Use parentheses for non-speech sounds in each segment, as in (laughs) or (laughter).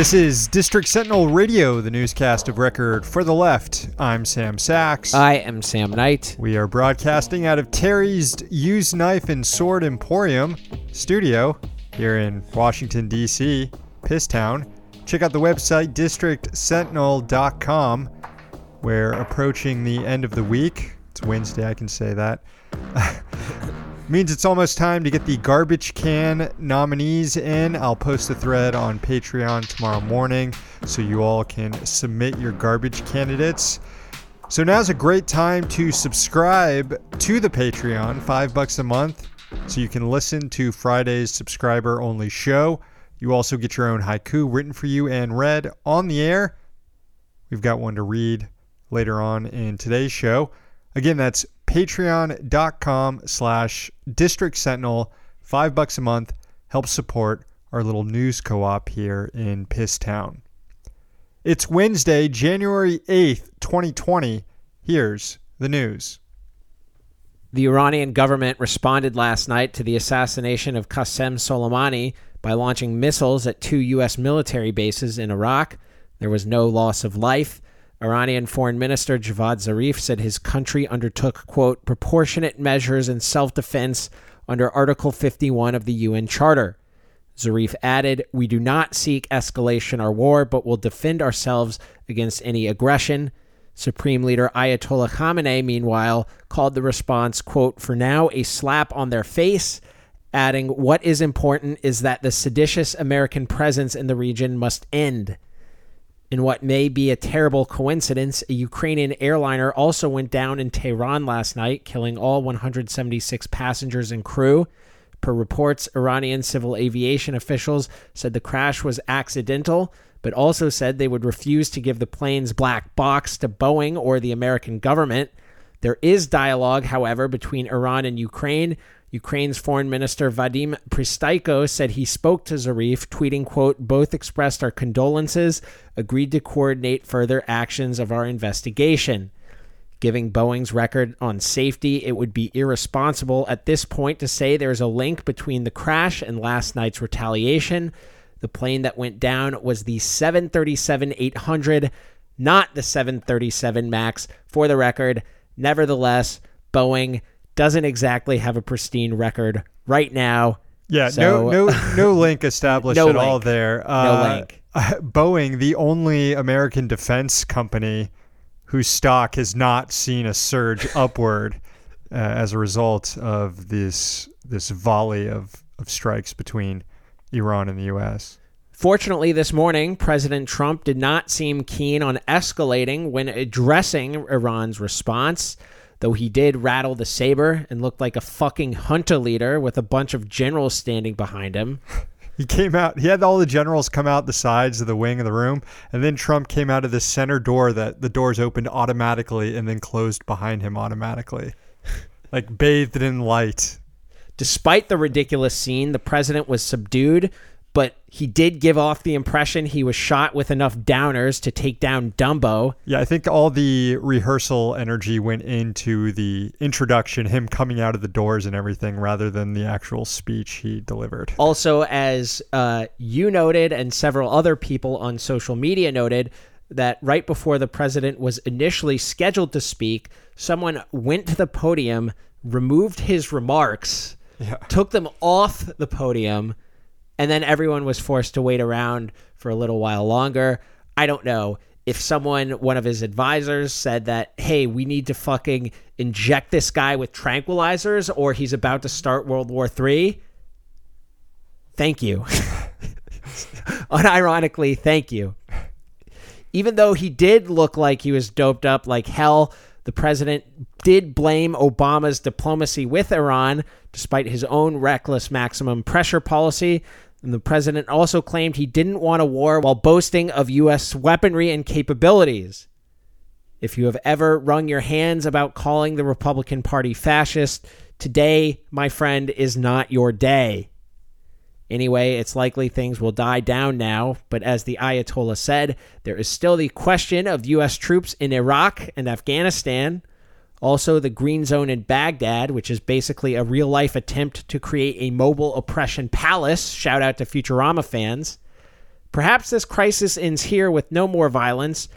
This is District Sentinel Radio, the newscast of record for the left. I'm Sam Sachs. I am Sam Knight. We are broadcasting out of Terry's Used Knife and Sword Emporium studio here in Washington, D.C., Pisstown. Check out the website districtsentinel.com. We're approaching the end of the week. It's Wednesday, I can say that. (laughs) Means it's almost time to get the garbage can nominees in. I'll post a thread on Patreon tomorrow morning so you all can submit your garbage candidates. So now's a great time to subscribe to the Patreon, five bucks a month, so you can listen to Friday's subscriber only show. You also get your own haiku written for you and read on the air. We've got one to read later on in today's show. Again, that's patreon.com slash district sentinel five bucks a month helps support our little news co-op here in pisstown it's wednesday january 8th 2020 here's the news The Iranian government responded last night to the assassination of Qasem Soleimani by launching missiles at two U.S. military bases in Iraq. There was no loss of life. Iranian Foreign Minister Javad Zarif said his country undertook, quote, proportionate measures in self defense under Article 51 of the UN Charter. Zarif added, We do not seek escalation or war, but will defend ourselves against any aggression. Supreme Leader Ayatollah Khamenei, meanwhile, called the response, quote, for now a slap on their face, adding, What is important is that the seditious American presence in the region must end. In what may be a terrible coincidence, a Ukrainian airliner also went down in Tehran last night, killing all 176 passengers and crew. Per reports, Iranian civil aviation officials said the crash was accidental, but also said they would refuse to give the plane's black box to Boeing or the American government. There is dialogue, however, between Iran and Ukraine. Ukraine's foreign minister Vadim Pristaiko said he spoke to Zarif, tweeting, quote, both expressed our condolences, agreed to coordinate further actions of our investigation. Giving Boeing's record on safety, it would be irresponsible at this point to say there's a link between the crash and last night's retaliation. The plane that went down was the 737 800, not the 737 MAX, for the record. Nevertheless, Boeing doesn't exactly have a pristine record right now. Yeah, So- no, no, (laughs) no link established No at all link. there. No Uh, link. (laughs) Boeing, the only American defense company whose stock has not seen a surge (laughs) upward uh, as a result of this this volley of, of strikes between Iran and the U.S. Fortunately, this morning, President Trump did not seem keen on escalating when addressing Iran's response, though he did rattle the saber and looked like a fucking hunter leader with a bunch of generals standing behind him. (laughs) He came out. He had all the generals come out the sides of the wing of the room, and then Trump came out of the center door that the doors opened automatically and then closed behind him automatically, (laughs) like bathed in light. Despite the ridiculous scene, the president was subdued, but he did give off the impression he was shot with enough downers to take down Dumbo. Yeah, I think all the rehearsal energy went into the introduction, him coming out of the doors and everything, rather than the actual speech he delivered. Also, as uh, you noted, and several other people on social media noted, that right before the president was initially scheduled to speak, someone went to the podium, removed his remarks, Yeah. took them off the podium, and then everyone was forced to wait around for a little while longer. I don't know if someone, one of his advisors, said that, hey, we need to fucking inject this guy with tranquilizers or he's about to start World War III. Thank you. (laughs) Unironically, thank you. Even though he did look like he was doped up like hell, the president did blame Obama's diplomacy with Iran, despite his own reckless maximum pressure policy. And the president also claimed he didn't want a war while boasting of U.S. weaponry and capabilities. If you have ever wrung your hands about calling the Republican Party fascist, today, my friend, is not your day. Anyway, it's likely things will die down now, but as the Ayatollah said, there is still the question of U.S. troops in Iraq and Afghanistan. Also, the Green Zone in Baghdad, which is basically a real life attempt to create a mobile oppression palace. Shout out to Futurama fans. Perhaps this crisis ends here with no more violence.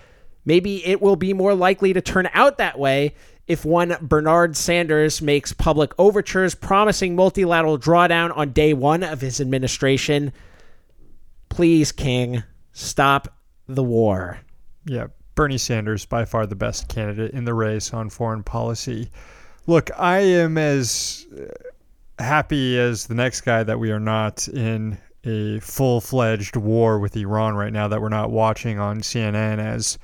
Maybe it will be more likely to turn out that way if one Bernard Sanders makes public overtures promising multilateral drawdown on day one of his administration. Please, King, stop the war. Yeah, Bernie Sanders, by far the best candidate in the race on foreign policy. Look, I am as happy as the next guy that we are not in a full fledged war with Iran right now, that we're not watching on CNN as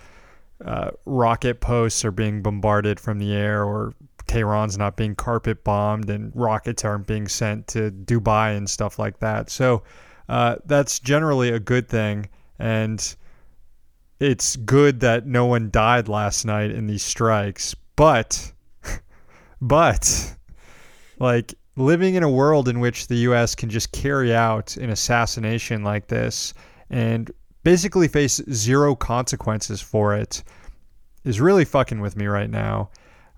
uh, rocket posts are being bombarded from the air or Tehran's not being carpet bombed and rockets aren't being sent to Dubai and stuff like that. So uh, that's generally a good thing. And it's good that no one died last night in these strikes. But, (laughs) but, like, living in a world in which the U.S. can just carry out an assassination like this and basically face zero consequences for it is really fucking with me right now.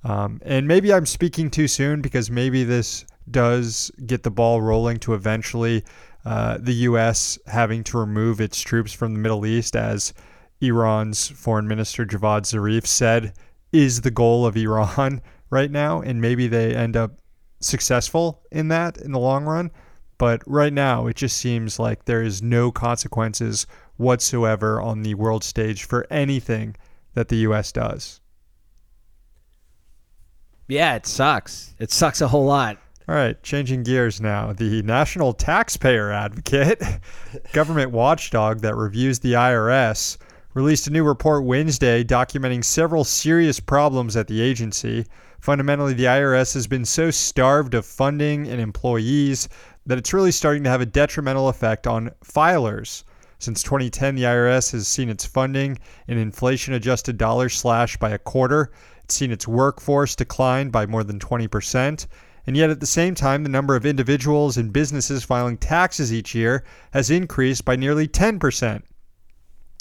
Um, and maybe I'm speaking too soon because maybe this does get the ball rolling to eventually uh, the U.S. having to remove its troops from the Middle East, as Iran's foreign minister Javad Zarif said is the goal of Iran (laughs) right now. And maybe they end up successful in that in the long run. But right now, it just seems like there is no consequences whatsoever on the world stage for anything that the U.S. does. Yeah, it sucks. It sucks a whole lot. All right, changing gears now. The National Taxpayer Advocate, (laughs) government watchdog that reviews the IRS, released a new report Wednesday documenting several serious problems at the agency. Fundamentally, the IRS has been so starved of funding and employees that it's really starting to have a detrimental effect on filers. Since 2010, the IRS has seen its funding in inflation adjusted dollars slash by a quarter. It's seen its workforce decline by more than 20%. And yet, at the same time, the number of individuals and businesses filing taxes each year has increased by nearly 10%.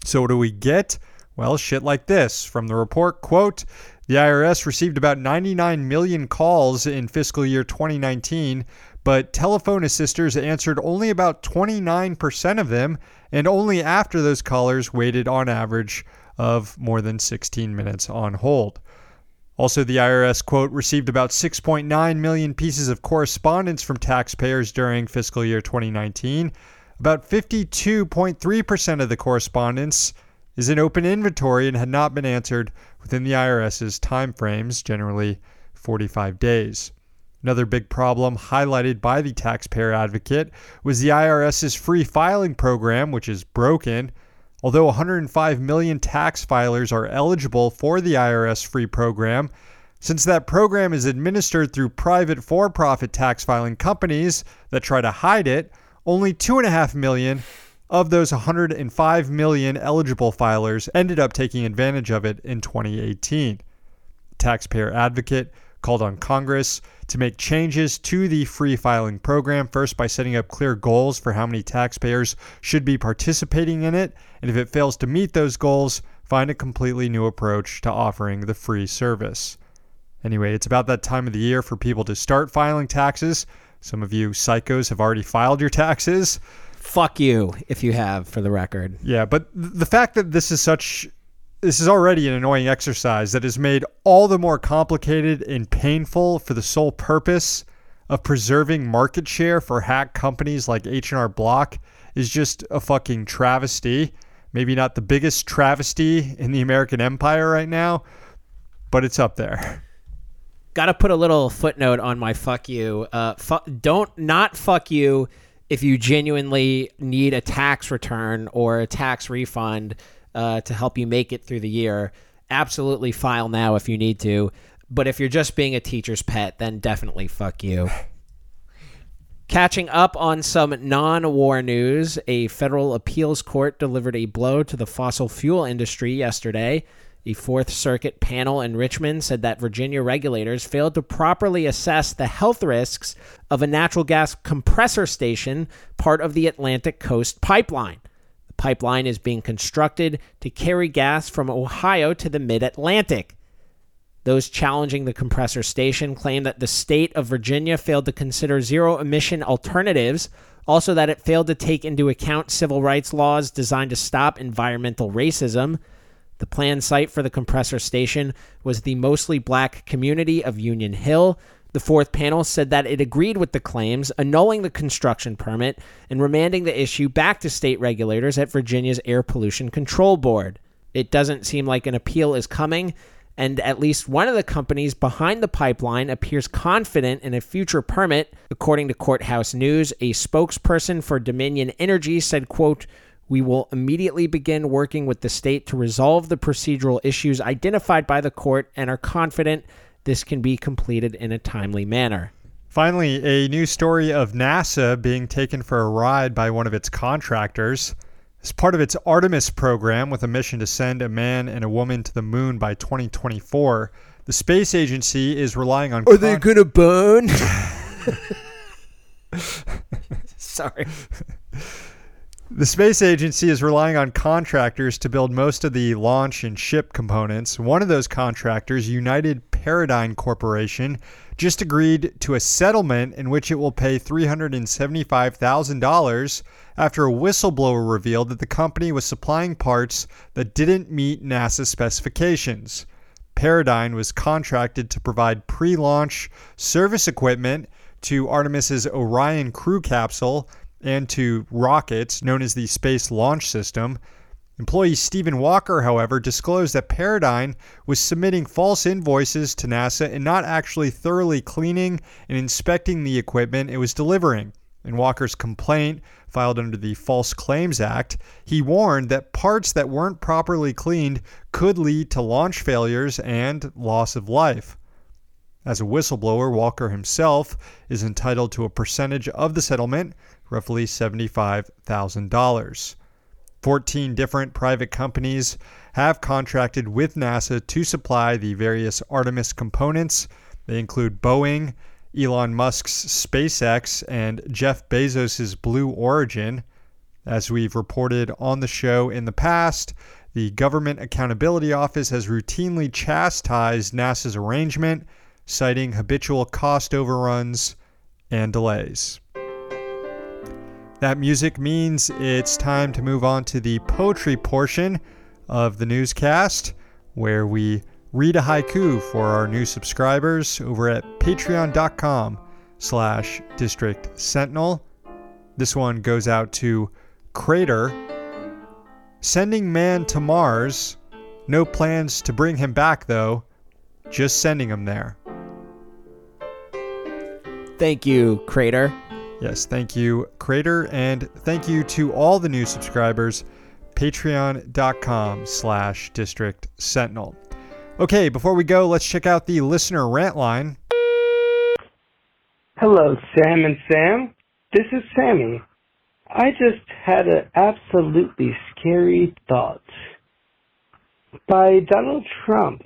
So, what do we get? Well, shit like this. From the report, quote, the IRS received about 99 million calls in fiscal year 2019, but telephone assisters answered only about 29% of them, and only after those callers waited on average of more than 16 minutes on hold. Also, the IRS, quote, received about 6.9 million pieces of correspondence from taxpayers during fiscal year 2019. About 52.3% of the correspondence is in open inventory and had not been answered within the IRS's timeframes, generally 45 days. Another big problem highlighted by the taxpayer advocate was the IRS's free filing program, which is broken. Although 105 million tax filers are eligible for the IRS free program, since that program is administered through private for profit tax filing companies that try to hide it, only 2.5 million of those 105 million eligible filers ended up taking advantage of it in 2018. Taxpayer Advocate called on Congress to make changes to the free filing program, first by setting up clear goals for how many taxpayers should be participating in it, and if it fails to meet those goals, find a completely new approach to offering the free service. Anyway, it's about that time of the year for people to start filing taxes. Some of you psychos have already filed your taxes. Fuck you if you have, for the record. Yeah, but the fact that this is such this is already an annoying exercise that is made all the more complicated and painful for the sole purpose of preserving market share for hack companies like H&R Block is just a fucking travesty. Maybe not the biggest travesty in the American empire right now, but it's up there. Got to put a little footnote on my fuck you. Uh, fu- don't not fuck you if you genuinely need a tax return or a tax refund uh, to help you make it through the year, absolutely file now if you need to. But if you're just being a teacher's pet, then definitely fuck you. (laughs) Catching up on some non war news, a federal appeals court delivered a blow to the fossil fuel industry yesterday. The Fourth Circuit panel in Richmond said that Virginia regulators failed to properly assess the health risks of a natural gas compressor station, part of the Atlantic Coast Pipeline. The pipeline is being constructed to carry gas from Ohio to the mid Atlantic. Those challenging the compressor station claim that the state of Virginia failed to consider zero emission alternatives, Also, that it failed to take into account civil rights laws designed to stop environmental racism. The planned site for the compressor station was the mostly black community of Union Hill. The fourth panel said that it agreed with the claims, annulling the construction permit and remanding the issue back to state regulators at Virginia's Air Pollution Control Board. It doesn't seem like an appeal is coming, and at least one of the companies behind the pipeline appears confident in a future permit. According to Courthouse News, a spokesperson for Dominion Energy said, quote, we will immediately begin working with the state to resolve the procedural issues identified by the court and are confident this can be completed in a timely manner. Finally, a new story of NASA being taken for a ride by one of its contractors. As part of its Artemis program, with a mission to send a man and a woman to the moon by 2024, the space agency is relying on. Are they gonna burn? (laughs) (laughs) Sorry. (laughs) The space agency is relying on contractors to build most of the launch and ship components. One of those contractors, United Paradigm Corporation, just agreed to a settlement in which it will pay $375,000 after a whistleblower revealed that the company was supplying parts that didn't meet NASA specifications. Paradigm was contracted to provide pre launch service equipment to Artemis's Orion crew capsule and to rockets known as the Space Launch System. Employee Stephen Walker, however, disclosed that Paradigm was submitting false invoices to NASA and not actually thoroughly cleaning and inspecting the equipment it was delivering. In Walker's complaint, filed under the False Claims Act, he warned that parts that weren't properly cleaned could lead to launch failures and loss of life. As a whistleblower, Walker himself is entitled to a percentage of the settlement, roughly $75,000. 14 different private companies have contracted with NASA to supply the various Artemis components. They include Boeing, Elon Musk's SpaceX, and Jeff Bezos' Blue Origin. As we've reported on the show in the past, the Government Accountability Office has routinely chastised NASA's arrangement, citing habitual cost overruns and delays. That music means it's time to move on to the poetry portion of the newscast, where we read a haiku for our new subscribers over at patreon.com slash district sentinel. This one goes out to Crater. Sending man to Mars. No plans to bring him back, though. Just sending him there. Thank you, Crater. Yes, thank you, Crater, and thank you to all the new subscribers. Patreon.com slash District Sentinel. Okay, before we go, let's check out the listener rant line. Hello, Sam and Sam. This is Sammy. I just had an absolutely scary thought. By Donald Trump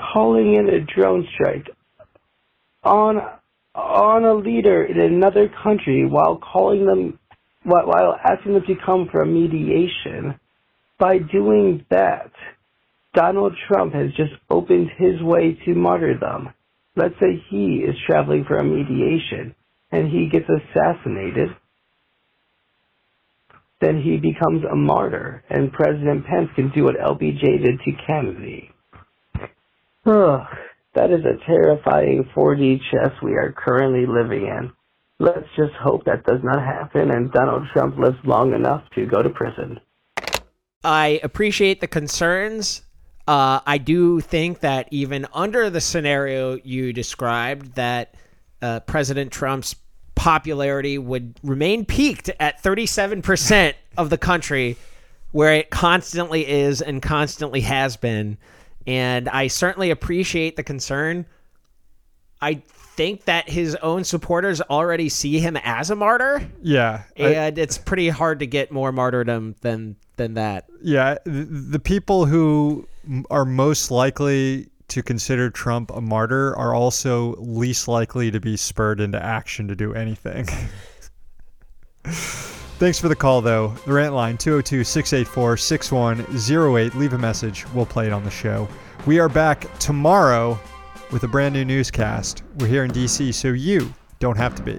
calling in a drone strike on on a leader in another country while calling them while asking them to come for a mediation. By doing that, Donald Trump has just opened his way to martyrdom. Let's say he is traveling for a mediation and he gets assassinated. Then he becomes a martyr and President Pence can do what LBJ did to Kennedy. Ugh. That is a terrifying 4D chess we are currently living in. Let's just hope that does not happen and Donald Trump lives long enough to go to prison. I appreciate the concerns. Uh, I do think that even under the scenario you described, that uh, President Trump's popularity would remain peaked at 37% of the country, where it constantly is and constantly has been. And I certainly appreciate the concern. I think that his own supporters already see him as a martyr. Yeah. And I, it's pretty hard to get more martyrdom than than that. Yeah, the, the people who are most likely to consider Trump a martyr are also least likely to be spurred into action to do anything. (laughs) Thanks for the call, though. The rant line 202 684 6108. Leave a message. We'll play it on the show. We are back tomorrow with a brand new newscast. We're here in DC, so you don't have to be.